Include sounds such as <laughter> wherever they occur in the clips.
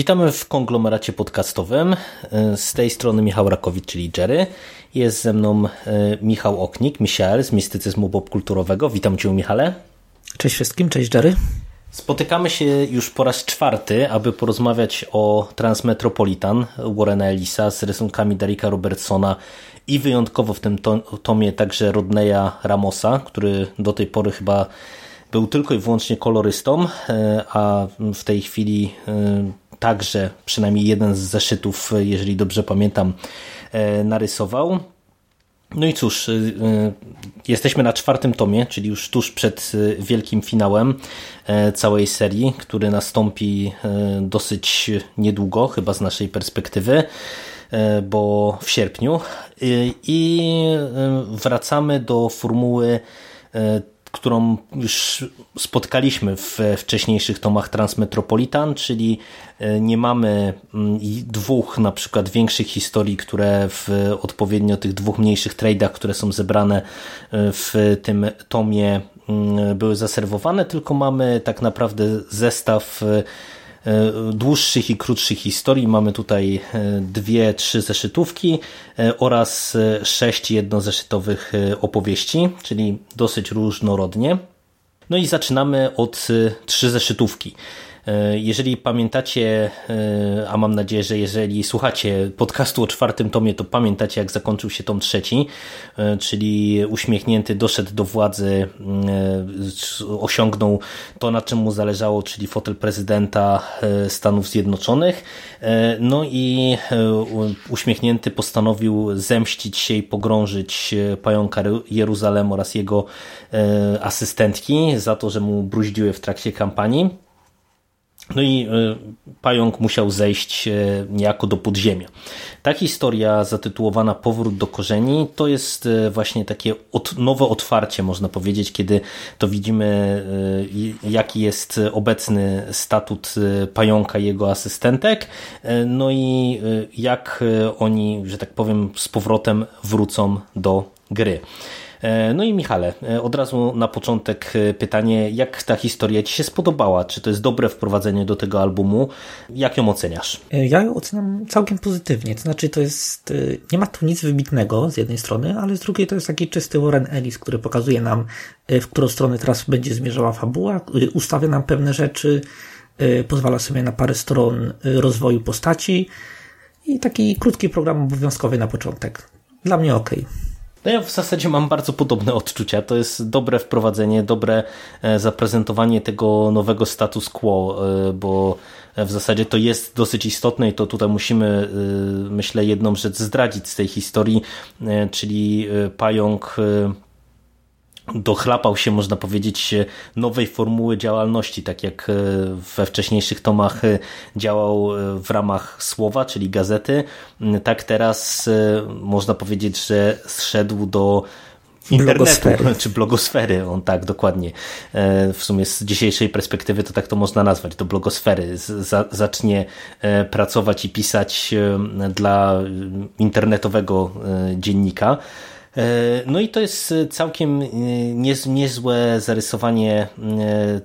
Witamy w konglomeracie podcastowym. Z tej strony Michał Rakowicz, czyli Jerry. Jest ze mną e, Michał Oknik, Michael z Mistycyzmu Popkulturowego. Witam Cię, Michale. Cześć wszystkim, cześć Jerry. Spotykamy się już po raz czwarty, aby porozmawiać o Transmetropolitan Warrena Ellisa z rysunkami Darika Robertsona i wyjątkowo w tym tomie także Rodneya Ramosa, który do tej pory chyba był tylko i wyłącznie kolorystą, e, a w tej chwili e, także przynajmniej jeden z zeszytów, jeżeli dobrze pamiętam, e, narysował. No i cóż, jesteśmy na czwartym tomie, czyli już tuż przed wielkim finałem całej serii, który nastąpi dosyć niedługo, chyba z naszej perspektywy, bo w sierpniu. I wracamy do formuły którą już spotkaliśmy w wcześniejszych tomach Transmetropolitan, czyli e, nie mamy mm, dwóch na przykład większych historii, które w odpowiednio tych dwóch mniejszych tradeach, które są zebrane e, w tym tomie mm, były zaserwowane, tylko mamy tak naprawdę zestaw e, dłuższych i krótszych historii. Mamy tutaj e, dwie, trzy zeszytówki e, oraz sześć jednozeszytowych opowieści, czyli dosyć różnorodnie. No i zaczynamy od trzy zeszytówki. E, jeżeli pamiętacie, e, a mam nadzieję, że jeżeli słuchacie podcastu o czwartym tomie, to pamiętacie, jak zakończył się tom trzeci, e, czyli uśmiechnięty doszedł do władzy, osiągnął to, na czym mu zależało, czyli fotel prezydenta Stanów Zjednoczonych. No i uśmiechnięty postanowił zemścić się i pogrążyć pająka Jeruzalem oraz jego asystentki za to, że mu bruździły w trakcie kampanii. No i e, pająk musiał zejść e, niejako do podziemia. Ta historia zatytułowana Powrót do korzeni to jest e, właśnie takie od, nowe otwarcie, można powiedzieć, kiedy to widzimy, jaki jest obecny statut pająka i jego asystentek, no i jak oni, że tak powiem, z powrotem wrócą do gry. E, no i Michale, e, od razu na początek e, pytanie, jak ta historia Ci się spodobała? Czy to jest dobre wprowadzenie do tego albumu? Jak ją oceniasz? Ja ją oceniam całkiem pozytywnie. To znaczy, to jest, nie ma tu nic wybitnego z jednej strony, ale z drugiej to jest taki czysty Warren Ellis, który pokazuje nam, w którą stronę teraz będzie zmierzała fabuła, ustawia nam pewne rzeczy, pozwala sobie na parę stron rozwoju postaci i taki krótki program obowiązkowy na początek. Dla mnie ok. No ja w zasadzie mam bardzo podobne odczucia. To jest dobre wprowadzenie, dobre e, zaprezentowanie tego nowego status quo, e, bo w zasadzie to jest dosyć istotne i to tutaj musimy, e, myślę, jedną rzecz zdradzić z tej historii, czyli pająk dochlapał się, można powiedzieć, nowej formuły działalności, tak jak e, we wcześniejszych tomach e, działał e, w ramach słowa, czyli gazety, mm, tak teraz można powiedzieć, że zszedł do internetu, blogosfery. <laughs> czy blogosfery, on tak dokładnie, w sumie z dzisiejszej perspektywy to tak to można nazwać, do blogosfery, zacznie pracować i pisać dla internetowego dziennika, no i to jest całkiem e, niezłe zarysowanie e,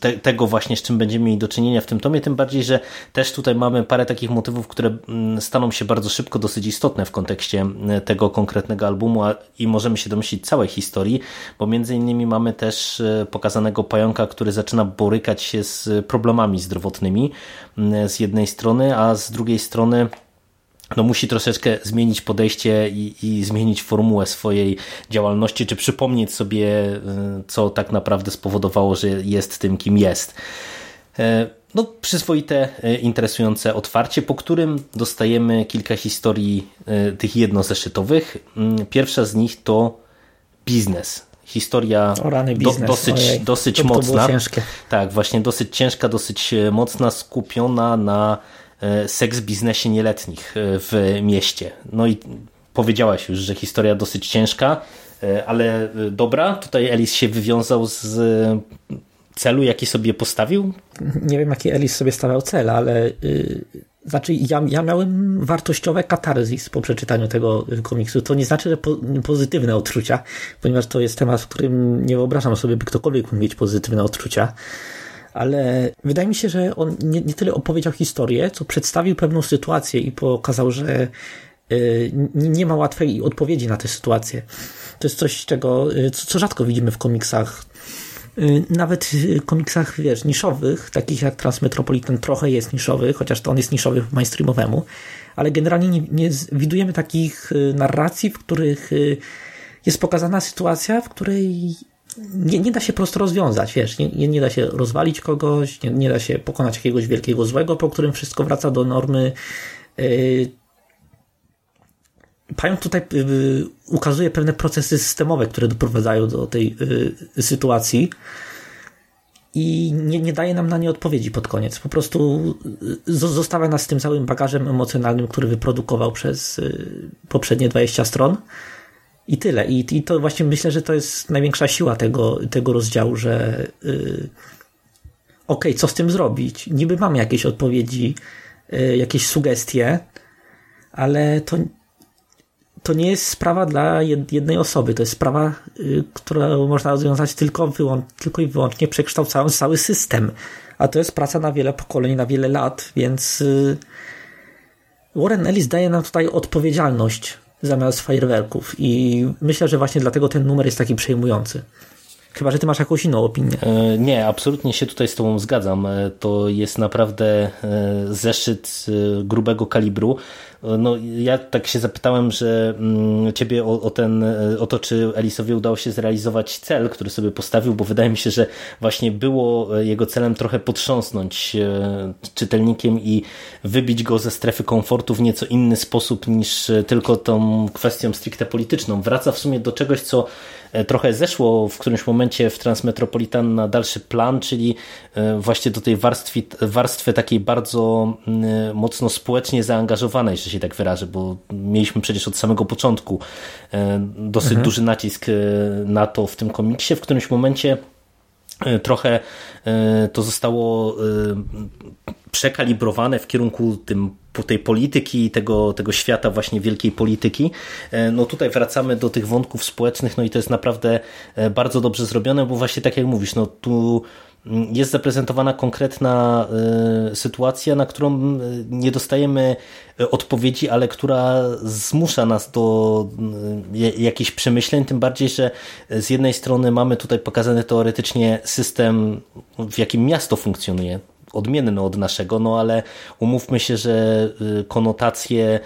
te, tego właśnie, z czym będziemy mieli do czynienia w tym tomie, tym bardziej, że też tutaj mamy parę takich motywów, które mm, staną się bardzo szybko dosyć istotne w kontekście tego konkretnego albumu i możemy się domyślić całej historii, bo między innymi mamy też pokazanego pająka, który zaczyna borykać się z problemami zdrowotnymi z jednej strony, a z drugiej strony no musi troszeczkę zmienić podejście i, i, zmienić formułę swojej działalności, czy przypomnieć sobie, y, co tak naprawdę spowodowało, że jest tym, kim jest. E, no, przyzwoite, e, interesujące otwarcie, po którym dostajemy kilka historii e, tych jednozeszytowych. Mm, pierwsza z nich to biznes. historia rany do, biznes. dosyć, Ojej, dosyć mocna. Tak, właśnie dosyć ciężka, dosyć e, mocna, skupiona na e, seks biznesie nieletnich e, w mieście. No i powiedziałaś już, że historia dosyć ciężka, e, ale e, dobra. Tutaj Elis się wywiązał z e, celu, jaki sobie postawił. Nie wiem, jaki Elis sobie stawiał cel, ale yy, znaczy ja, ja miałem wartościowe katarzis po przeczytaniu tego komiksu. To nie znaczy, że po, pozytywne odczucia, ponieważ to jest temat, w którym nie wyobrażam sobie, by ktokolwiek mógł mieć pozytywne odczucia. Ale wydaje mi się, że on nie, nie tyle opowiedział historię, co przedstawił pewną sytuację i pokazał, że y, nie ma łatwej odpowiedzi na tę sytuację. To jest coś, czego, y, co, rzadko widzimy w komiksach Y, nawet w komiksach, wiesz, niszowych, takich jak Transmetropolitan trochę jest niszowy, chociaż to on jest niszowy mainstreamowemu, ale generalnie nie, nie widujemy takich narracji, w których jest pokazana sytuacja, w której nie, nie da się prosto rozwiązać, wiesz, nie, nie, da się rozwalić kogoś, nie, nie da się pokonać jakiegoś wielkiego złego, po którym wszystko wraca do normy. Y, Pająk tutaj y, ukazuje pewne procesy systemowe, które doprowadzają do tej y, sytuacji i nie, nie daje nam na nie odpowiedzi pod koniec. Po prostu zo- zostawia nas z tym całym bagażem emocjonalnym, który wyprodukował przez poprzednie 20 stron. I tyle. I, I to właśnie myślę, że to jest największa siła tego, tego rozdziału, że y, okej, co z tym zrobić? Niby mamy jakieś odpowiedzi, y, jakieś sugestie, ale to, to nie jest sprawa dla jed- jednej osoby. To jest sprawa, y, którą można rozwiązać tylko, wyłą- tylko i wyłącznie przekształcając cały system. A to jest praca na wiele pokoleń, na wiele lat, więc y, Warren Ellis daje nam tutaj odpowiedzialność zamiast fajerwerków i myślę, że właśnie dlatego ten numer jest taki przejmujący. Chyba, że ty masz jakąś inną opinię. E, Nie, absolutnie się tutaj z Tobą zgadzam. E, To jest naprawdę e, zeszyt grubego kalibru. No, ja tak się zapytałem, że mm, Ciebie o, o, ten, o to, czy Elisowi udało się zrealizować cel, który sobie postawił, bo wydaje mi się, że właśnie było jego celem trochę potrząsnąć czytelnikiem i wybić go ze strefy komfortu w nieco inny sposób niż tylko tą kwestią stricte polityczną. Wraca w sumie do czegoś, co trochę zeszło w którymś momencie w Transmetropolitan na dalszy plan, czyli e, właśnie do tej warstwy, warstwy takiej bardzo mm, mocno społecznie zaangażowanej, że się tak wyrażę, bo mieliśmy przecież od samego początku e, dosyć duży nacisk e, na to w tym komiksie. W którymś momencie e, trochę e, to zostało e, przekalibrowane w kierunku tym, tej polityki, tego, tego świata właśnie wielkiej polityki. E, No tutaj wracamy do tych wątków społecznych, no i to jest naprawdę e, bardzo dobrze zrobione, bo właśnie tak jak mówisz, no tu mm, jest zaprezentowana konkretna e, sytuacja, na którą nie dostajemy odpowiedzi, ale która zmusza nas do ja- jakichś przemyśleń, tym bardziej, że z jednej strony mamy tutaj pokazany teoretycznie system, w jakim miasto funkcjonuje, odmienny od naszego, no ale umówmy się, że y, konotacje y,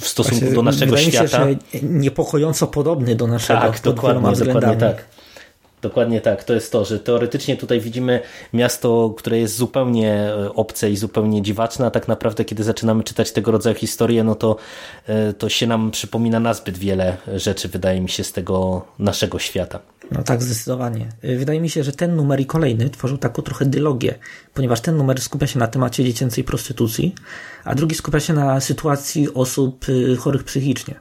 w stosunku do naszego Wydaje mi świata. się, niepokojąco podobny do naszego Tak, dokładnie, dokładnie tak. Dokładnie tak, to jest to, że teoretycznie tutaj widzimy miasto, które jest zupełnie e, obce i zupełnie dziwaczne, a tak naprawdę kiedy zaczynamy czytać tego rodzaju historie, no to, e, to się nam przypomina nazbyt wiele rzeczy, wydaje mi się, z tego naszego świata. No tak, zdecydowanie. Y, Wydaje mi się, że ten numer i kolejny tworzą taką trochę dylogię, ponieważ ten numer skupia się na temacie dziecięcej prostytucji, a drugi skupia się na sytuacji osób chorych psychicznie.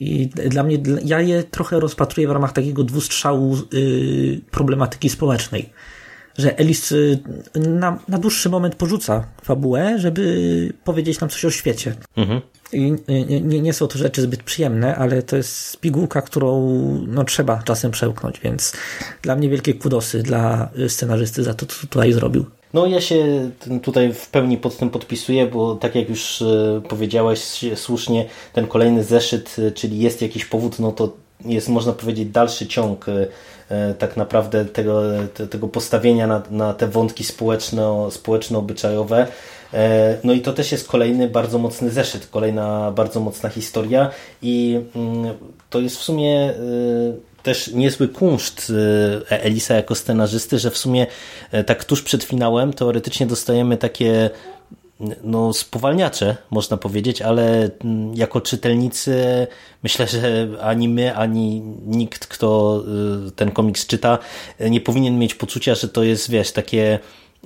I dla mnie, ja je trochę rozpatruję w ramach takiego dwustrzału y, problematyki społecznej. Że Elis y, na, na dłuższy moment porzuca fabułę, żeby powiedzieć nam coś o świecie. Mhm. I nie, nie, nie są to rzeczy zbyt przyjemne, ale to jest pigułka, którą no, trzeba czasem przełknąć, więc dla mnie wielkie kudosy dla y, scenarzysty za to, co tutaj zrobił. No ja się tutaj w pełni pod tym podpisuję, bo tak jak już e, powiedziałeś słusznie, ten kolejny zeszyt, e, czyli jest jakiś powód, no to jest można powiedzieć dalszy ciąg e, tak naprawdę tego, te, tego postawienia na, na te wątki społeczno, społeczno-obyczajowe. No i to też jest kolejny bardzo mocny zeszyt, kolejna bardzo mocna historia i mm, to jest w sumie też niezły kunszt e, Elisa jako scenarzysty, że w sumie e, tak tuż przed finałem teoretycznie dostajemy takie no, spowalniacze, można powiedzieć, ale mm, jako czytelnicy myślę, że ani my, ani nikt, kto y, ten komiks czyta, nie powinien mieć poczucia, że to jest, wiesz, takie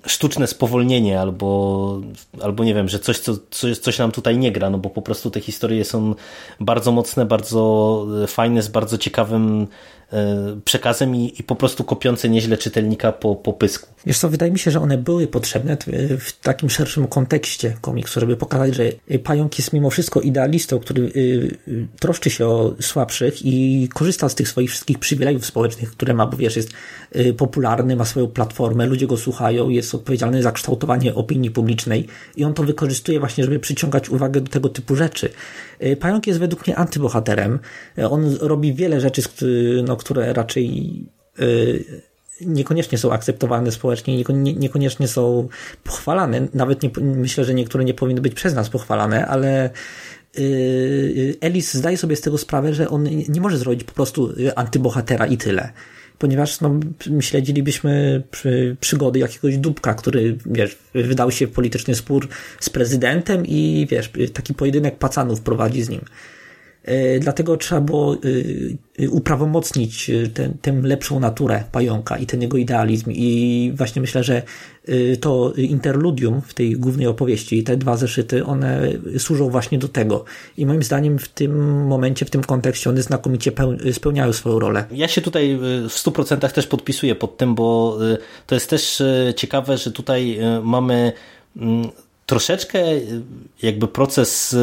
sztuczne spowolnienie albo, albo nie wiem, że coś, co, coś, coś nam tutaj nie gra, no bo po prostu te historie są bardzo mocne, bardzo fajne, z bardzo ciekawym E, przekazem i, i po prostu kopiące nieźle czytelnika po, po pysku. Wiesz co, wydaje mi się, że one były potrzebne w takim szerszym kontekście komiksu, żeby pokazać, że Pająk jest mimo wszystko idealistą, który troszczy się o słabszych i korzysta z tych swoich wszystkich przywilejów społecznych, które ma, bo wiesz, jest popularny, ma swoją platformę, ludzie go słuchają, jest odpowiedzialny za kształtowanie opinii publicznej i on to wykorzystuje właśnie, żeby przyciągać uwagę do tego typu rzeczy. Pająk jest według mnie antybohaterem. On robi wiele rzeczy, no, które raczej y, niekoniecznie są akceptowane społecznie, niekoniecznie są pochwalane. Nawet nie, myślę, że niektóre nie powinny być przez nas pochwalane, ale y, Elis zdaje sobie z tego sprawę, że on nie może zrobić po prostu antybohatera i tyle. Ponieważ no, śledzilibyśmy przy, przygody jakiegoś dupka, który, wiesz, wydał się w polityczny spór z prezydentem i, wiesz, taki pojedynek pacanów prowadzi z nim. E, dlatego trzeba było e, uprawomocnić e, ten, tę lepszą naturę pająka i ten jego idealizm. I właśnie myślę, że to interludium w tej głównej opowieści, te dwa zeszyty, one służą właśnie do tego. I moim zdaniem w tym momencie, w tym kontekście one znakomicie spełniają swoją rolę. Ja się tutaj w 100% też podpisuję pod tym, bo to jest też ciekawe, że tutaj mamy mm, troszeczkę jakby proces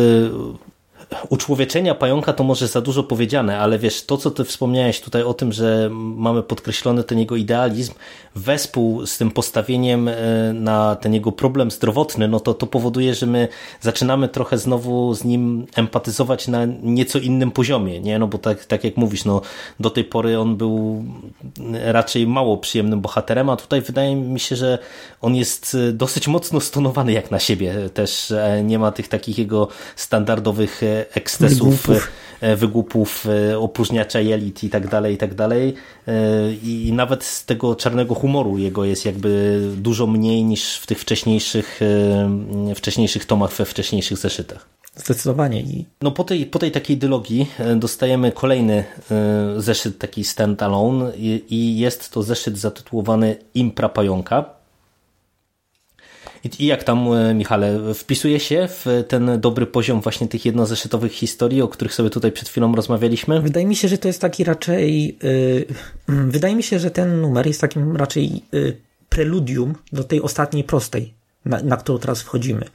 uczłowieczenia pająka to może za dużo powiedziane, ale wiesz, to co ty wspomniałeś tutaj o tym, że mamy podkreślony ten jego idealizm, wespół z tym postawieniem e, na ten jego problem zdrowotny, no to to powoduje, że my zaczynamy trochę znowu z nim empatyzować na nieco innym poziomie, nie? No bo tak, tak jak mówisz, no do tej pory on był raczej mało przyjemnym bohaterem, a tutaj wydaje mi się, że on jest dosyć mocno stonowany jak na siebie też, nie ma tych takich jego standardowych e, ekscesów, wygłupów, e, wygłupów e, opróżniacza jelit i tak dalej, i tak dalej. E, I nawet z tego czarnego humoru jego jest jakby dużo mniej niż w tych wcześniejszych, wcześniejszych tomach, we wcześniejszych zeszytach. Zdecydowanie. No po tej, po tej takiej dylogii dostajemy kolejny zeszyt taki stand-alone i jest to zeszyt zatytułowany Impra Pająka. I jak tam, e, Michale, wpisuje się w ten dobry poziom właśnie tych jednozeszytowych historii, o których sobie tutaj przed chwilą rozmawialiśmy? Wydaje mi się, że to jest taki raczej. Yy, wydaje mi się, że ten numer jest takim raczej yy, preludium do tej ostatniej prostej, na, na którą teraz wchodzimy.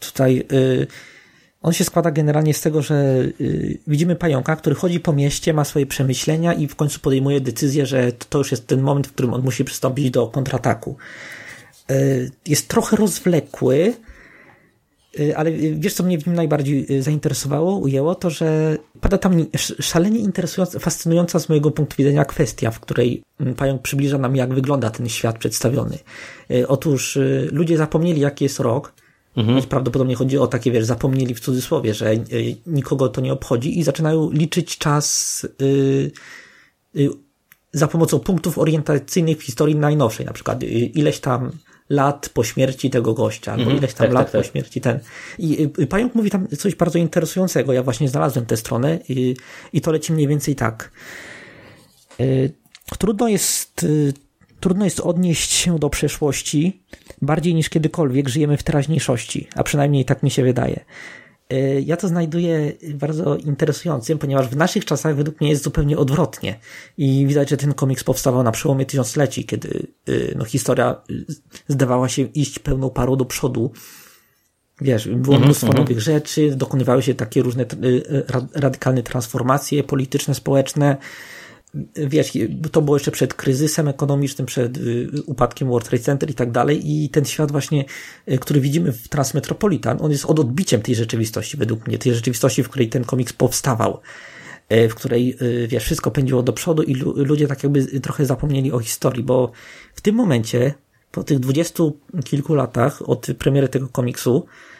Tutaj. Yy, on się składa generalnie z tego, że widzimy pająka, który chodzi po mieście, ma swoje przemyślenia i w końcu podejmuje decyzję, że to już jest ten moment, w którym on musi przystąpić do kontrataku. E, jest trochę rozwlekły, e, ale wiesz, co mnie w nim najbardziej e, zainteresowało, ujęło, to, że pada tam szalenie interesująca, fascynująca z mojego punktu widzenia kwestia, w której mm, pająk przybliża nam, jak wygląda ten świat przedstawiony. Otóż ludzie zapomnieli, jaki jest rok, mhm. prawdopodobnie chodzi o takie, wiesz, zapomnieli w cudzysłowie, że nikogo to nie obchodzi i zaczynają liczyć czas za pomocą punktów orientacyjnych w historii najnowszej, na przykład ileś tam lat po śmierci tego gościa, albo mm, ileś tam tak, lat tak, tak. po śmierci ten. I y, Pająk mówi tam coś bardzo interesującego. Ja właśnie znalazłem tę stronę i, i to leci mniej więcej tak. Y, trudno jest, y, trudno jest odnieść się do przeszłości bardziej niż kiedykolwiek żyjemy w teraźniejszości, a przynajmniej tak mi się wydaje. Y, ja to znajduję bardzo interesującym, ponieważ w naszych czasach według mnie jest zupełnie odwrotnie. I widać, że ten komiks powstawał na przełomie tysiącleci, kiedy y, no, historia y, zdawała się iść pełną parą do przodu. Wiesz, było -hmm, mnóstwo mm -hmm. nowych rzeczy, dokonywały się takie różne radykalne transformacje polityczne, społeczne wiesz, to było jeszcze przed kryzysem ekonomicznym, przed y, upadkiem World Trade Center i tak dalej i ten świat właśnie, y, który widzimy w Transmetropolitan, on jest od odbiciem tej rzeczywistości według mnie, tej rzeczywistości, w której ten komiks powstawał y, w której, wiesz, wszystko pędziło do przodu i ludzie tak jakby trochę zapomnieli o historii, bo w tym momencie, po tych dwudziestu kilku latach od premiery tego komiksu, E,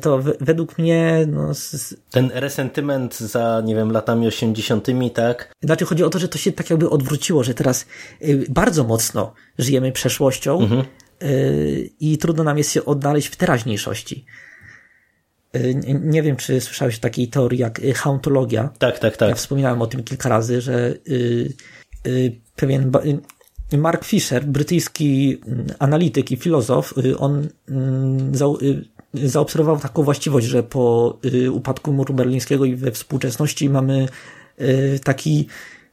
to według mnie... No, z... Ten resentyment za, nie wiem, latami 80., tak? Znaczy chodzi o to, że to się tak jakby odwróciło, że teraz y, bardzo mocno żyjemy przeszłością, mhm. i trudno nam jest się odnaleźć w teraźniejszości. Nie wiem, czy słyszałeś o takiej teorii jak hauntologia. Tak, tak, tak. Ja wspominałem o tym kilka razy, że pewien Mark Fisher, brytyjski mm, analityk i filozof, on mm, zaobserwował taką właściwość, że po upadku muru berlińskiego i we współczesności mamy taki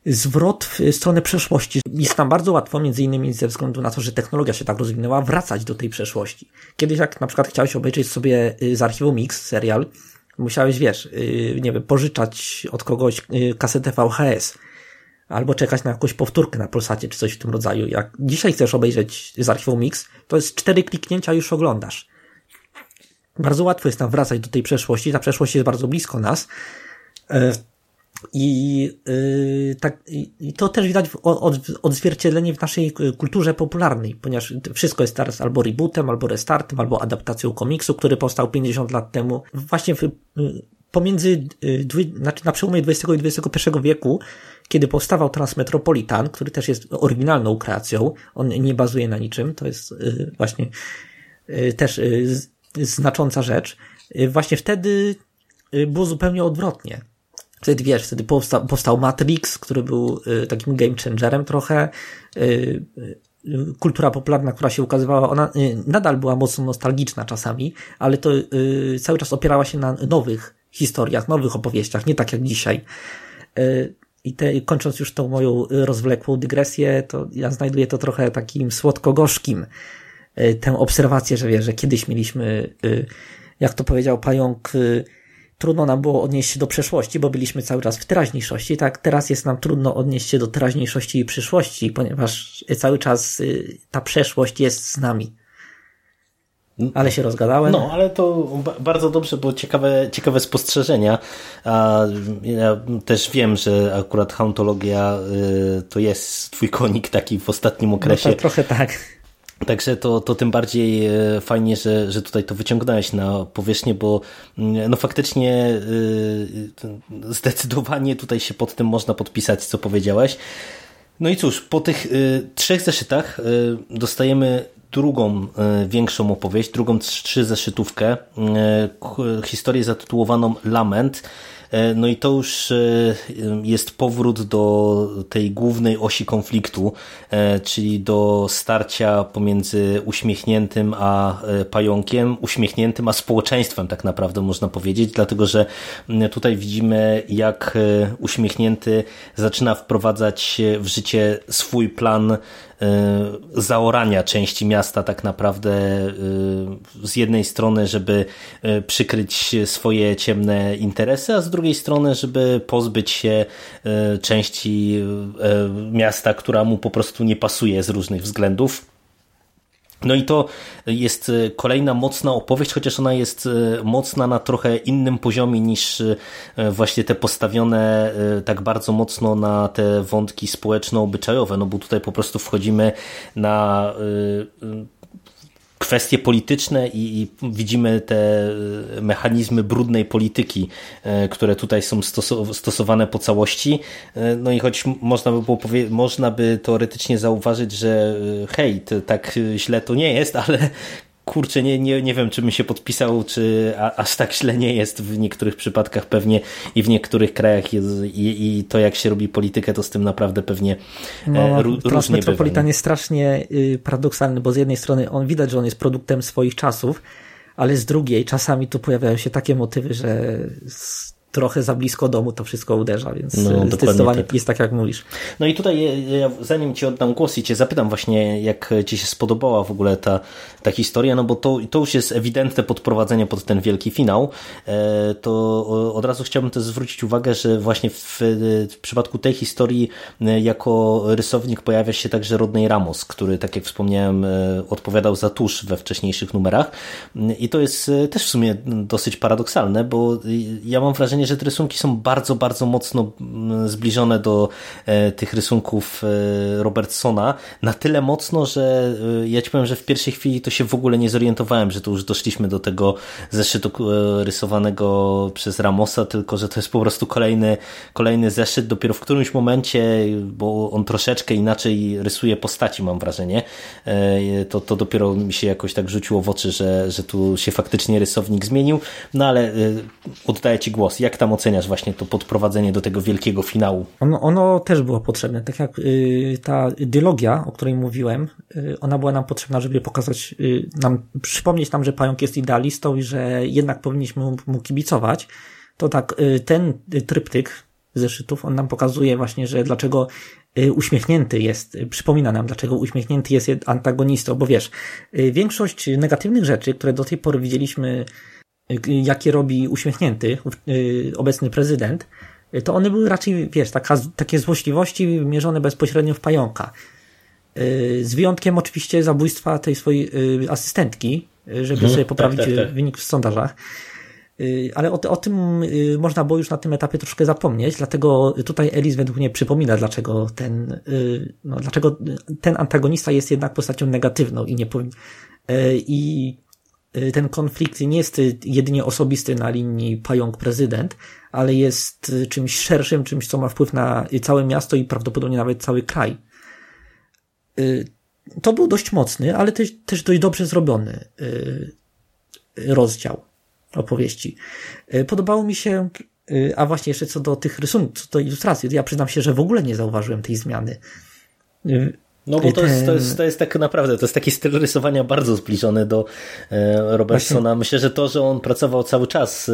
zwrot w stronę przeszłości. Jest nam bardzo łatwo, między innymi ze względu na to, że technologia się tak rozwinęła, wracać do tej przeszłości. Kiedyś jak na przykład chciałeś obejrzeć sobie y, z archiwum Mix serial, musiałeś, wiesz, y, nie wiem, pożyczać od kogoś y, kasetę VHS albo czekać na jakąś powtórkę na Polsacie czy coś w tym rodzaju. Jak dzisiaj chcesz obejrzeć z archiwum Mix, to jest cztery kliknięcia już oglądasz. Bardzo łatwo jest nam wracać do tej przeszłości, ta przeszłość jest bardzo blisko nas. E, i, yy, tak, i to też widać od, odzwierciedlenie w naszej kulturze popularnej, ponieważ wszystko jest teraz albo rebootem, albo restartem, albo adaptacją komiksu, który powstał 50 lat temu. Właśnie w, pomiędzy, y, znaczy na przełomie XX i XXI wieku, kiedy powstawał Transmetropolitan, który też jest oryginalną kreacją, on nie bazuje na niczym, to jest y, właśnie też znacząca rzecz. Właśnie wtedy było zupełnie odwrotnie Wtedy wiesz, wtedy powstał, powstał Matrix, który był y, takim game changerem trochę. Y, y, kultura popularna, która się ukazywała, ona nadal była mocno nostalgiczna czasami, ale to cały czas opierała się na nowych historiach, nowych opowieściach, nie tak jak dzisiaj. I te, kończąc już tą moją rozwlekłą dygresję, to ja znajduję to trochę takim słodko-gorzkim, tę obserwację, że wiesz, że kiedyś mieliśmy, jak to powiedział pająk, trudno nam było odnieść się do przeszłości, bo byliśmy cały czas w teraźniejszości. Tak, teraz jest nam trudno odnieść się do teraźniejszości i przyszłości, ponieważ cały czas ta przeszłość jest z nami. Ale się rozgadałem. No, ale to bardzo dobrze, bo ciekawe, ciekawe spostrzeżenia. Ja też wiem, że akurat hauntologia to jest twój konik taki w ostatnim okresie. No trochę tak. Także to, to tym bardziej e, fajnie, że, że tutaj to wyciągnąłeś na powierzchnię, bo mm, no faktycznie e, zdecydowanie tutaj się pod tym można podpisać, co powiedziałeś. No i cóż, po tych e, trzech zeszytach dostajemy drugą większą opowieść, drugą trzy zeszytówkę, historię zatytułowaną Lament, E, no i to już e, jest powrót do tej głównej osi konfliktu, e, czyli do starcia pomiędzy uśmiechniętym a pająkiem, uśmiechniętym a społeczeństwem tak naprawdę można powiedzieć, dlatego że tutaj widzimy jak uśmiechnięty zaczyna wprowadzać w życie swój plan zaorania części miasta tak naprawdę z jednej strony, żeby przykryć swoje ciemne interesy, a z drugiej strony, żeby pozbyć się części miasta, która mu po prostu nie pasuje z różnych względów. No i to jest e, kolejna mocna opowieść, chociaż ona jest e, mocna na trochę innym poziomie niż e, właśnie te postawione tak bardzo mocno na te wątki społeczno-obyczajowe, no bo tutaj po prostu wchodzimy na kwestie polityczne i, i, widzimy te mechanizmy brudnej polityki, e, które tutaj są stosowane po całości. E, no i choć można by, było można by teoretycznie zauważyć, że e, hej, tak źle to nie jest, <laughs> ale kurczę, nie, nie, nie wiem, czy bym się podpisał, czy aż tak źle nie jest w niektórych przypadkach pewnie i w niektórych krajach jest, i, i to jak się robi politykę, to z tym naprawdę pewnie e, no, różnie Metropolitan jest strasznie y, paradoksalny, bo z jednej strony on widać, że on jest produktem swoich czasów, ale z drugiej czasami tu pojawiają się takie motywy, że trochę za blisko domu to wszystko uderza, więc no, zdecydowanie tak. jest tak, jak mówisz. No i tutaj ja, zanim Ci oddam głos i Cię zapytam właśnie, jak Ci się spodobała w ogóle ta, ta historia, no bo to, to już jest ewidentne podprowadzenie pod ten wielki finał, e, to od razu chciałbym też zwrócić uwagę, że właśnie w, w przypadku tej historii e, jako rysownik pojawia się także Rodney Ramos, który, tak jak wspomniałem, e, odpowiadał za tusz we wcześniejszych numerach i to jest też w sumie dosyć paradoksalne, bo ja mam wrażenie, że te rysunki są bardzo, bardzo mocno mm, zbliżone do e, tych rysunków e, Robertsona. Na tyle mocno, że e, ja ci powiem, że w pierwszej chwili to się w ogóle nie zorientowałem, że to już doszliśmy do tego zeszytu rysowanego przez Ramosa, tylko że to jest po prostu kolejny, kolejny zeszyt. Dopiero w którymś momencie, bo on troszeczkę inaczej rysuje postaci, mam wrażenie, to, to dopiero mi się jakoś tak rzuciło w oczy, że, że tu się faktycznie rysownik zmienił. No ale oddaję Ci głos. Jak tam oceniasz właśnie to podprowadzenie do tego wielkiego finału? Ono, ono też było potrzebne. Tak jak y, ta dialogia, o której mówiłem, y, ona była nam potrzebna, żeby pokazać, y, nam, przypomnieć nam, że pająk jest idealistą i że jednak powinniśmy mu kibicować. To tak, y, ten tryptyk zeszytów, on nam pokazuje właśnie, że dlaczego y, uśmiechnięty jest, y, przypomina nam, dlaczego uśmiechnięty jest antagonistą, bo wiesz, większość negatywnych rzeczy, które do tej pory widzieliśmy jakie robi uśmiechnięty y, obecny prezydent, to one były raczej, wiesz, taka, takie złośliwości mierzone bezpośrednio w pająka. Y, z wyjątkiem oczywiście zabójstwa tej swojej y, asystentki, żeby mhm, sobie tak, poprawić tak, tak, tak. wynik w sondażach. Ale o, o, tym można było już na tym etapie troszkę zapomnieć, dlatego tutaj Elis według mnie przypomina, dlaczego ten, no, dlaczego ten antagonista jest jednak postacią negatywną i nie powinien. I Y, ten konflikt nie jest jedynie osobisty na linii pająk-prezydent, ale jest y, czymś szerszym, czymś, co ma wpływ na całe miasto i prawdopodobnie nawet cały kraj. Y, to był dość mocny, ale też, też dość dobrze zrobiony rozdział opowieści. Podobało mi się, a właśnie jeszcze co do tych rysunków, co do ilustracji, ja przyznam się, że w ogóle nie zauważyłem tej zmiany. No bo to jest, to, jest, to jest tak naprawdę, to jest taki styl rysowania bardzo zbliżony do e, Robertsona. Myślę, że to, że on pracował cały czas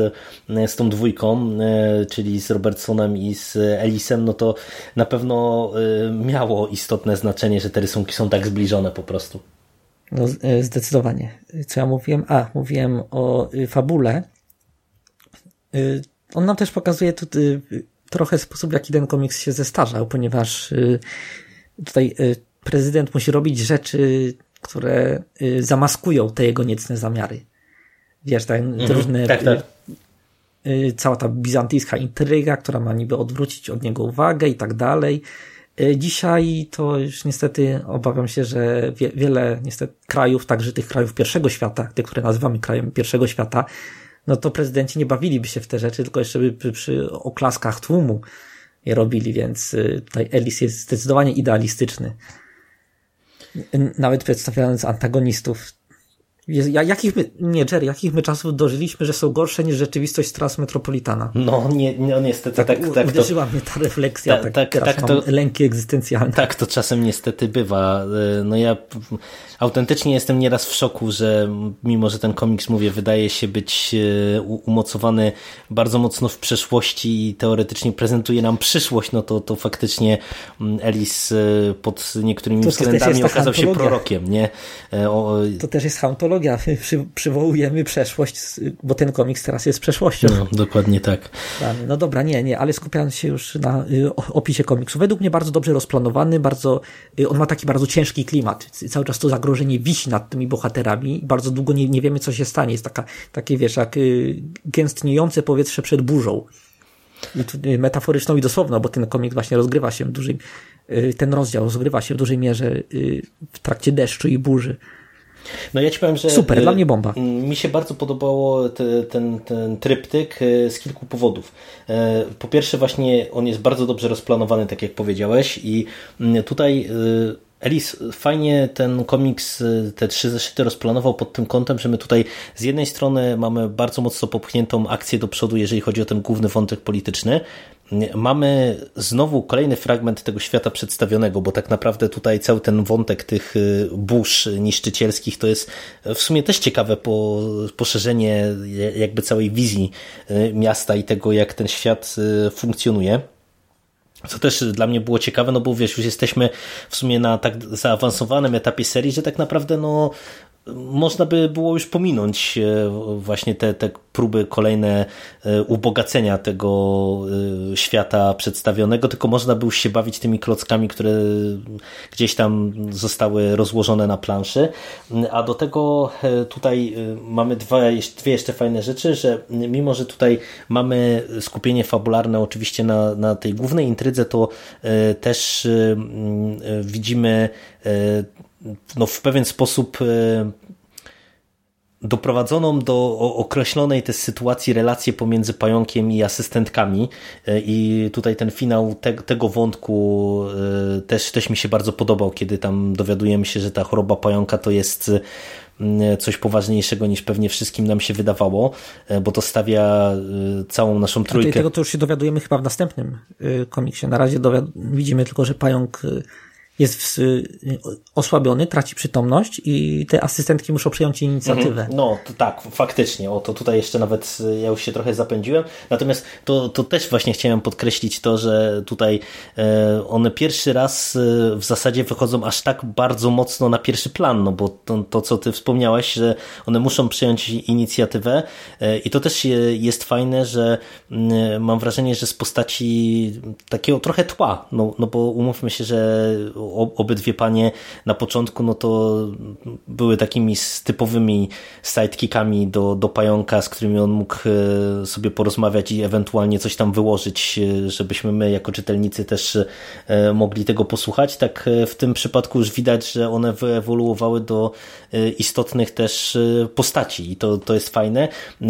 e, z tą dwójką, e, czyli z Robertsonem i z Elisem, no to na pewno miało istotne znaczenie, że te rysunki są tak zbliżone po prostu. No zdecydowanie. Co ja mówiłem? A, mówiłem o fabule. On nam też pokazuje tu trochę sposób, w jaki ten komiks się zestarzał, ponieważ tutaj prezydent musi robić rzeczy, które y, zamaskują te jego niecne zamiary. Wiesz, tak, mhm, różne. Tak, tak. Y, cała ta bizantyjska intryga, która ma niby odwrócić od niego uwagę i tak dalej. Y, dzisiaj to już niestety obawiam się, że wie, wiele niestety krajów, także tych krajów pierwszego świata, tych, które nazywamy krajem pierwszego świata, no to prezydenci nie bawiliby się w te rzeczy, tylko jeszcze by przy, przy oklaskach tłumu je robili, więc tutaj Elis jest zdecydowanie idealistyczny nawet przedstawiając antagonistów. Jakich my, nie, Jerry, jakich my czasów dożyliśmy, że są gorsze niż rzeczywistość Transmetropolitana? No, nie, no niestety tak, tak, tak Uderzyła to, mnie ta refleksja, ta, tak, tak, tak to, lęki egzystencjalne. Tak, to czasem niestety bywa. Y, no ja autentycznie jestem nieraz w szoku, że mimo, że ten komiks, mówię, wydaje się być e, umocowany bardzo mocno w przeszłości i teoretycznie prezentuje nam przyszłość, no to, to faktycznie mm, Elis e, pod niektórymi względami okazał się prorokiem, nie? E, o... To też jest hauntologia. Przy, przywołujemy przeszłość, bo ten komiks teraz jest przeszłością. No, dokładnie tak. No dobra, nie, nie, ale skupiając się już na y, opisie komiksu. Według mnie bardzo dobrze rozplanowany, bardzo, y, on ma taki bardzo ciężki klimat. Cały czas to zagrożenie wisi nad tymi bohaterami. Bardzo długo nie, nie wiemy, co się stanie. Jest taka, takie, wiesz, jak y, gęstniejące powietrze przed burzą. Metaforyczną i dosłowną, bo ten komik właśnie rozgrywa się w dużej, y, ten rozdział rozgrywa się w dużej mierze w trakcie deszczu i burzy. No ja ci powiem, że Super, dla mnie bomba. Mi się bardzo podobało te, ten, ten tryptyk y, z kilku powodów. Y, po pierwsze właśnie on jest bardzo dobrze rozplanowany, tak jak powiedziałeś i mm, tutaj Elis fajnie ten komiks, te trzy zeszyty rozplanował pod tym kątem, że my tutaj z jednej strony mamy bardzo mocno popchniętą akcję do przodu, jeżeli chodzi o ten główny wątek polityczny. Mamy znowu kolejny fragment tego świata przedstawionego, bo tak naprawdę tutaj cały ten wątek tych y, burz niszczycielskich to jest w sumie też ciekawe po, poszerzenie jakby całej wizji y, miasta i tego, jak ten świat funkcjonuje. Co też dla mnie było ciekawe, no bo wiesz, już jesteśmy w sumie na tak zaawansowanym etapie serii, że tak naprawdę no można by było już pominąć e, właśnie te, te próby kolejne e, ubogacenia tego e, świata przedstawionego, tylko można by już się bawić tymi klockami, które gdzieś tam zostały rozłożone na planszy. A do tego tutaj mamy dwa, dwie jeszcze fajne rzeczy, że mimo, że tutaj mamy skupienie fabularne oczywiście na, na tej głównej intrydze, to też widzimy no, w pewien sposób e, doprowadzoną do określonej też sytuacji relację pomiędzy pająkiem i asystentkami e, i tutaj ten finał te, tego wątku e, też, też mi się bardzo podobał, kiedy tam dowiadujemy się, że ta choroba pająka to jest coś poważniejszego niż pewnie wszystkim nam się wydawało, bo to stawia całą naszą trójkę. Tego to już się dowiadujemy chyba w następnym komiksie. Na razie widzimy tylko, że pająk jest y, osłabiony, traci przytomność i te asystentki muszą przyjąć inicjatywę. Mhm. No, to tak, faktycznie. O, to tutaj jeszcze nawet y, ja już się trochę zapędziłem. Natomiast to, to też właśnie chciałem podkreślić to, że tutaj e, one pierwszy raz e, w zasadzie wychodzą aż tak bardzo mocno na pierwszy plan, no bo to, to co ty wspomniałeś, że one muszą przyjąć inicjatywę e, i to też jest fajne, że mm, mam wrażenie, że z postaci takiego trochę tła, no, no bo umówmy się, że obydwie panie na początku no to były takimi typowymi sidekickami do, do pająka, z którymi on mógł e, sobie porozmawiać i ewentualnie coś tam wyłożyć, e, żebyśmy my jako czytelnicy też e, mogli tego posłuchać. Tak w tym przypadku już widać, że one wyewoluowały do istotnych też postaci i to, to jest fajne.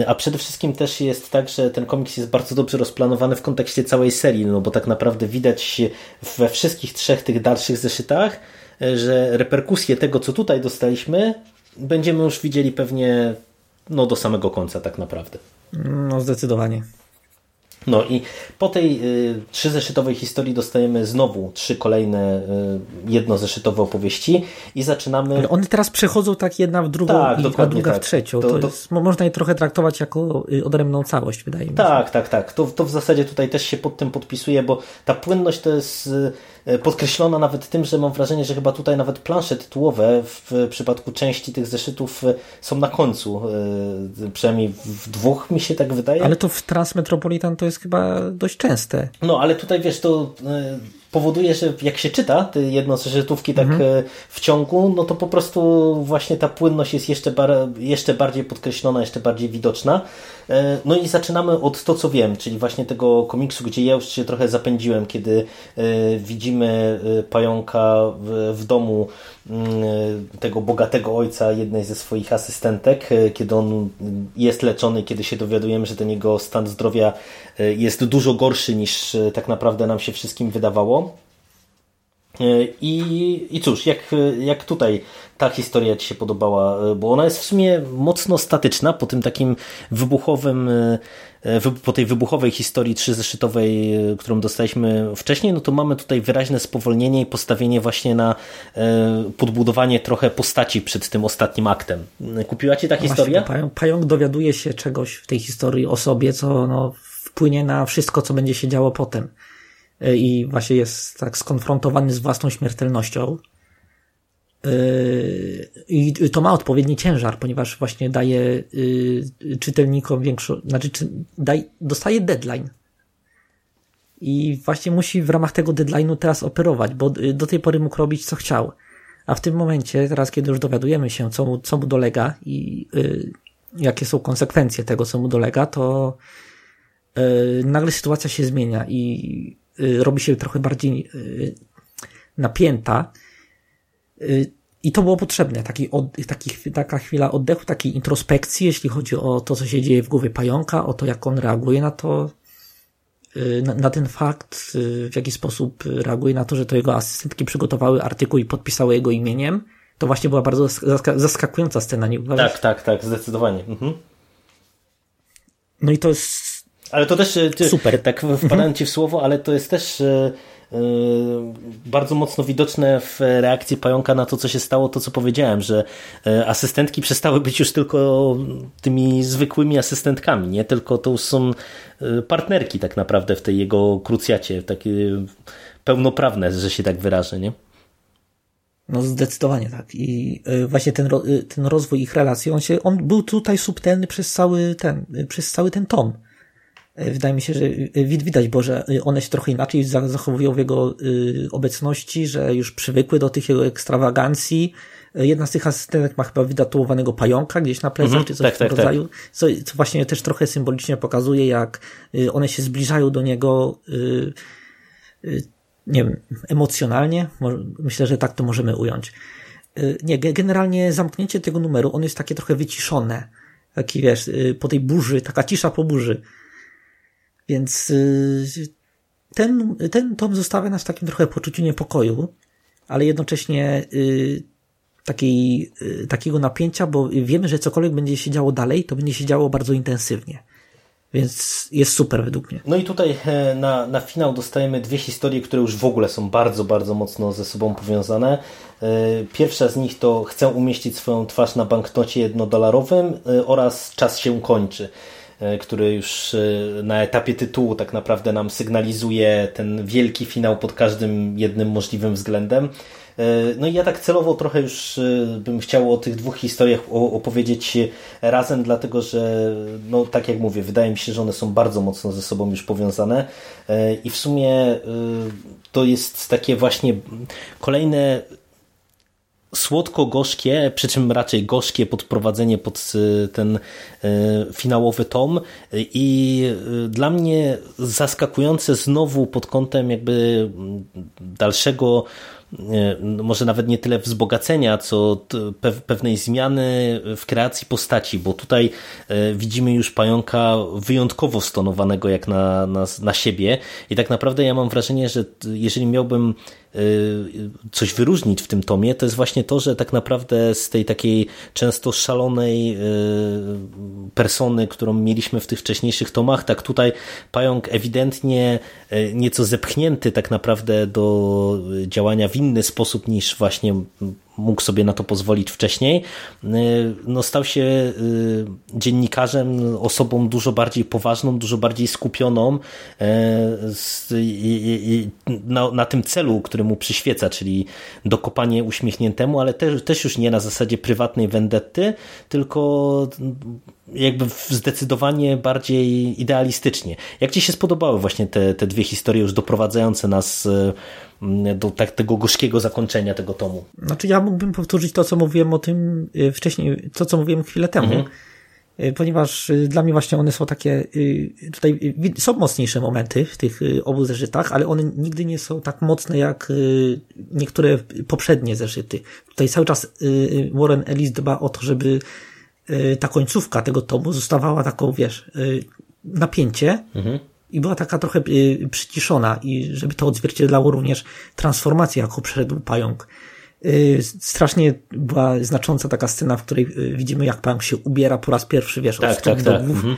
A przede wszystkim też jest tak, że ten komiks jest bardzo dobrze rozplanowany w kontekście całej serii, no bo tak naprawdę widać we wszystkich trzech tych dalszych zeszytach, e, że reperkusje tego, co tutaj dostaliśmy, będziemy już widzieli pewnie no, do samego końca tak naprawdę. No zdecydowanie. No i po tej y, trzyzeszytowej historii dostajemy znowu trzy kolejne y, jednozeszytowe opowieści i zaczynamy... Ale one teraz przechodzą tak jedna w drugą, tak, i, a druga tak. w trzecią. To, to jest, można je trochę traktować jako y, odrębną całość, wydaje mi się. Tak, tak, tak. To, to w zasadzie tutaj też się pod tym podpisuje, bo ta płynność to jest E, podkreślona nawet tym, że mam wrażenie, że chyba tutaj nawet plansze tytułowe w przypadku części tych zeszytów e, są na końcu. E, przynajmniej w dwóch mi się tak wydaje. Ale to w Transmetropolitan to jest chyba dość częste. No, ale tutaj wiesz, to powoduje, że jak się czyta te jednozeszytówki tak mhm. w ciągu, no to po prostu właśnie ta płynność jest jeszcze, bar jeszcze bardziej podkreślona, jeszcze bardziej widoczna. E, no i zaczynamy od to, co wiem, czyli właśnie tego komiksu, gdzie ja już się trochę zapędziłem, kiedy e, widzimy e, pająka w, w domu tego bogatego ojca jednej ze swoich asystentek, kiedy on jest leczony, kiedy się dowiadujemy, że ten jego stan zdrowia jest dużo gorszy niż tak naprawdę nam się wszystkim wydawało. I, I cóż, jak, jak tutaj ta historia Ci się podobała? Bo ona jest w sumie mocno statyczna po tym takim wybuchowym, e, po tej wybuchowej historii trzyzeszytowej, e, którą dostaliśmy wcześniej, no to mamy tutaj wyraźne spowolnienie i postawienie właśnie na e, podbudowanie trochę postaci przed tym ostatnim aktem. Kupiła Ci ta historia? Pająk, pająk dowiaduje się czegoś w tej historii o sobie, co no, wpłynie na wszystko, co będzie się działo potem. I właśnie jest tak skonfrontowany z własną śmiertelnością Yy, I to ma odpowiedni ciężar, ponieważ właśnie daje yy, czytelnikom większą, znaczy daj, dostaje deadline. I właśnie musi w ramach tego deadline'u teraz operować, bo do tej pory mógł robić co chciał. A w tym momencie, teraz kiedy już dowiadujemy się, co mu, co mu dolega i yy, jakie są konsekwencje tego, co mu dolega, to yy, nagle sytuacja się zmienia i robi się trochę bardziej napięta Y, I to było potrzebne, taki, od, taki, taka chwila oddechu, takiej introspekcji, jeśli chodzi o to, co się dzieje w głowie pająka, o to, jak on reaguje na to, y, na, na ten fakt, y, w jaki sposób reaguje na to, że to jego asystentki przygotowały artykuł i podpisały jego imieniem. To właśnie była bardzo zaskakująca scena, nie uważasz? Tak, tak, tak, zdecydowanie. Mhm. No i to jest ale to też super. Tak wpadając ci w słowo, ale to jest też Yy, bardzo mocno widoczne w reakcji pająka na to, co się stało, to co powiedziałem, że asystentki przestały być już tylko tymi zwykłymi asystentkami, nie? Tylko to są partnerki tak naprawdę w tej jego krucjacie, takie pełnoprawne, że się tak wyrażę, nie? No zdecydowanie tak. I właśnie ten, ten rozwój ich relacji, on się, on był tutaj subtelny przez cały ten, przez cały ten tom. Y, Wydaje mi się, że wid- widać, bo że y, one się trochę inaczej za- zachowują w jego obecności, że już przywykły do tych jego ekstrawagancji. Jedna z tych asystentek ma chyba wydatuowanego pająka gdzieś na plecach, Mhm, czy coś tak, w tym tak, tak. rodzaju. Co, co właśnie też trochę symbolicznie pokazuje, jak one się zbliżają do niego nie wiem, emocjonalnie. Mo- Myślę, że tak to możemy ująć. Nie, ge- generalnie zamknięcie tego numeru, on jest takie trochę wyciszone. Taki, wiesz, po tej burzy, taka cisza po burzy. Więc y, ten, ten tom zostawia nas w takim trochę poczuciu niepokoju, ale jednocześnie y, takiej, y, takiego napięcia, bo wiemy, że cokolwiek będzie się działo dalej, to będzie się działo bardzo intensywnie. Więc jest super według mnie. No i tutaj e, na, na finał dostajemy dwie historie, które już w ogóle są bardzo, bardzo mocno ze sobą powiązane. E, Pierwsza z nich to Chcę umieścić swoją twarz na banknocie jednodolarowym e, oraz Czas się kończy, który już e, na etapie tytułu tak naprawdę nam sygnalizuje ten wielki finał pod każdym jednym możliwym względem. E, No i ja tak celowo trochę już e, bym chciał o tych dwóch historiach opowiedzieć razem, dlatego że, no tak jak mówię, wydaje mi się, że one są bardzo mocno ze sobą już powiązane E, i w sumie e, to jest takie właśnie kolejne słodko-gorzkie, przy czym raczej gorzkie podprowadzenie pod y, ten y, finałowy tom. I y, dla mnie zaskakujące znowu pod kątem jakby dalszego może nawet nie tyle wzbogacenia, co pewnej zmiany w kreacji postaci, bo tutaj widzimy już pająka wyjątkowo stonowanego jak na, na, na siebie. I tak naprawdę ja mam wrażenie, że jeżeli miałbym coś wyróżnić w tym tomie, to jest właśnie to, że tak naprawdę z tej takiej często szalonej y, persony, którą mieliśmy w tych wcześniejszych tomach, tak tutaj pająk ewidentnie y, nieco zepchnięty tak naprawdę do działania w inny sposób niż właśnie mógł sobie na to pozwolić wcześniej, y, no stał się y, dziennikarzem, osobą dużo bardziej poważną, dużo bardziej skupioną i na, na tym celu, który mu przyświeca, czyli dokopanie uśmiechniętemu, ale też, też już nie na zasadzie prywatnej vendetty, tylko jakby zdecydowanie bardziej idealistycznie. Jak Ci się spodobały właśnie te, te dwie historie już doprowadzające nas do tak, tego gorzkiego zakończenia tego tomu? Znaczy ja mógłbym powtórzyć to, co mówiłem o tym y, wcześniej, to, co mówiłem chwilę temu, Y, ponieważ y, dla mnie właśnie one są takie, tutaj są mocniejsze momenty w tych obu zeszytach, ale one nigdy nie są tak mocne jak niektóre poprzednie zeszyty. Tutaj cały czas Warren Ellis dba o to, żeby ta końcówka tego tomu zostawała taką, wiesz, napięcie, i była taka trochę y, przyciszona i żeby to odzwierciedlało również transformację, jaką przeszedł pająk. Y, strasznie była znacząca taka scena, w której y, widzimy, jak pająk się ubiera po raz pierwszy, wiesz, Tak, od stóp tak, do tak. głów, Mhm.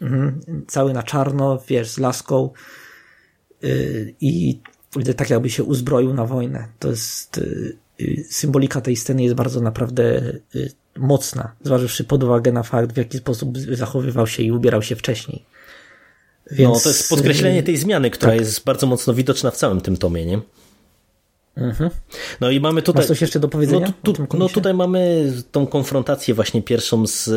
Mhm. cały na czarno, wiesz, z laską i tak jakby się uzbroił na wojnę. To jest symbolika tej sceny jest bardzo naprawdę mocna, zważywszy pod uwagę na fakt, w jaki sposób zachowywał się i ubierał się wcześniej. Więc, no, to jest podkreślenie y, tej zmiany, która tak. jest bardzo mocno widoczna w całym tym tomie, nie? No i mamy tutaj. Masz coś jeszcze do powiedzenia No, tu, no tutaj mamy tą konfrontację właśnie pierwszą z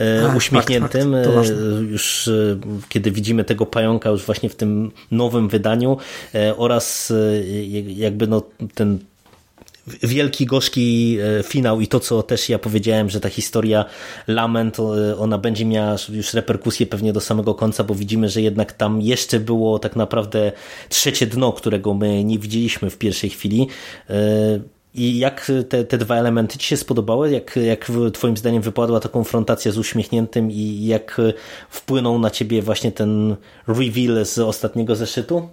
e, A, uśmiechniętym, fakt, fakt, e, już e, kiedy widzimy tego pająka już właśnie w tym nowym wydaniu e, oraz e, jakby no ten wielki, gorzki e, finał i to, co też ja powiedziałem, że ta historia Lament, e, ona będzie miała już reperkusje pewnie do samego końca, bo widzimy, że jednak tam jeszcze było tak naprawdę trzecie dno, którego my nie widzieliśmy w pierwszej chwili. E, I jak te, te dwa elementy Ci się spodobały? Jak, jak Twoim zdaniem wypadła ta konfrontacja z uśmiechniętym i jak wpłynął na Ciebie właśnie ten reveal z ostatniego zeszytu?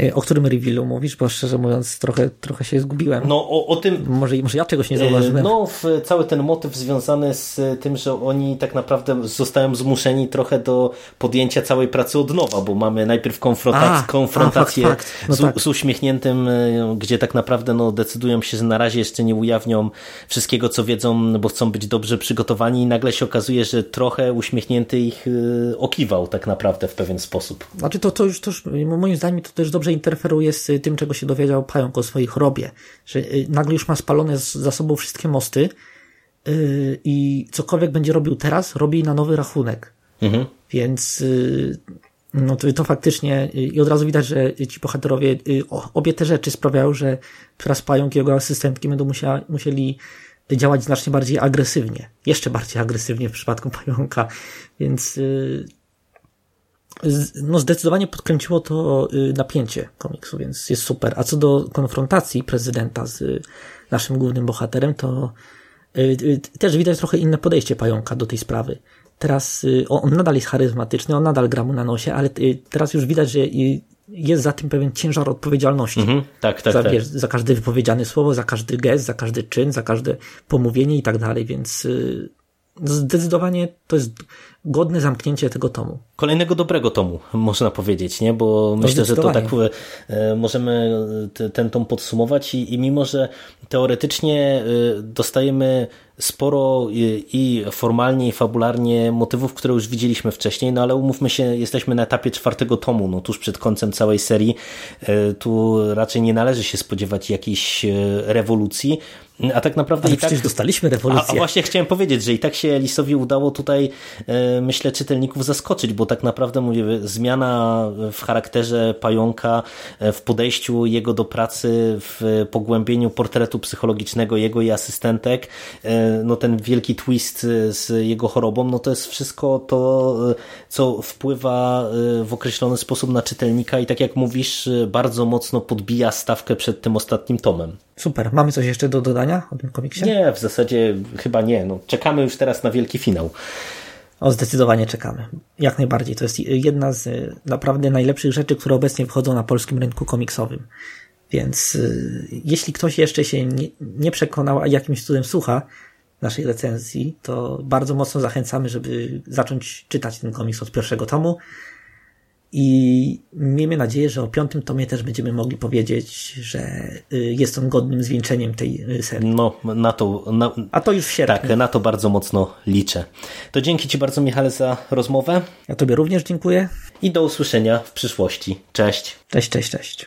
Y, O którym revealu mówisz? Bo szczerze mówiąc, trochę, trochę się zgubiłem. No o, o tym, Może, może ja czegoś nie zauważyłem. No, w, cały ten motyw związany z tym, że oni tak naprawdę zostają zmuszeni trochę do podjęcia całej pracy od nowa, bo mamy najpierw konfrontac- A, konfrontację a, fakt, fakt. No z, tak. z uśmiechniętym, y, gdzie tak naprawdę no, decydują się, że na razie jeszcze nie ujawnią wszystkiego, co wiedzą, bo chcą być dobrze przygotowani i nagle się okazuje, że trochę uśmiechnięty ich okiwał tak naprawdę w pewien sposób. Znaczy to, to już, to już moim zdaniem to też dobrze dobrze interferuje z tym, czego się dowiedział Pająk o swojej chorobie, że y, nagle już ma spalone za sobą wszystkie mosty y, i cokolwiek będzie robił teraz, robi na nowy rachunek. Mhm. Więc y, no to, to faktycznie i od razu widać, że ci bohaterowie obie te rzeczy sprawiają, że teraz Pająk i jego asystentki będą musiała, musieli działać znacznie bardziej agresywnie. Jeszcze bardziej agresywnie w przypadku Pająka. Więc no zdecydowanie podkręciło to y, napięcie komiksu, więc jest super. A co do konfrontacji prezydenta z y, naszym głównym bohaterem, to y, też widać trochę inne podejście pająka do tej sprawy. Teraz on nadal jest charyzmatyczny, on nadal gra mu na nosie, ale teraz już widać, że jest za tym pewien ciężar odpowiedzialności. Mhm. Tak, tak, za, tak. wiesz, za każde wypowiedziane słowo, za każdy gest, za każdy czyn, za każde pomówienie i tak dalej, więc zdecydowanie to jest godne zamknięcie tego tomu. Kolejnego dobrego tomu, można powiedzieć, nie? Bo myślę, że to tak e, możemy te, ten tom podsumować i, i mimo, że teoretycznie e, dostajemy sporo i, formalnie i fabularnie motywów, które już widzieliśmy wcześniej, no ale umówmy się, jesteśmy na etapie czwartego tomu, no tuż przed końcem całej serii, e, tu raczej nie należy się spodziewać jakiejś e, rewolucji, a tak naprawdę Ale i tak... dostaliśmy A, rewolucję. a właśnie chciałem powiedzieć, że i tak się Elisowi udało tutaj, e, myślę, czytelników zaskoczyć, bo tak naprawdę mówię, zmiana w charakterze pająka, w podejściu jego do pracy, w pogłębieniu portretu psychologicznego jego i asystentek, no ten wielki twist e, z jego chorobą, no to jest wszystko to, e, co wpływa e, w określony sposób na czytelnika i tak jak mówisz, bardzo mocno podbija stawkę przed tym ostatnim tomem. Super. Mamy coś jeszcze do dodania o tym komiksie? Nie, w zasadzie chyba nie. No, czekamy już teraz na wielki finał. O, zdecydowanie czekamy. Jak najbardziej. To jest jedna z y, naprawdę najlepszych rzeczy, które obecnie wchodzą na polskim rynku komiksowym. Więc y, jeśli ktoś jeszcze się nie, nie przekonał, a jakimś cudem słucha naszej recenzji, to bardzo mocno zachęcamy, żeby zacząć czytać ten komiks od pierwszego tomu. I miejmy nadzieję, że o piątym tomie też będziemy mogli powiedzieć, że y, jest on godnym zwieńczeniem tej y, serii. No, na to, na, A to już w sierpniu. tak, na to bardzo mocno liczę. To dzięki Ci bardzo, Michale, za rozmowę Ja Tobie również dziękuję. i do usłyszenia w przyszłości. Cześć. Cześć, cześć, cześć.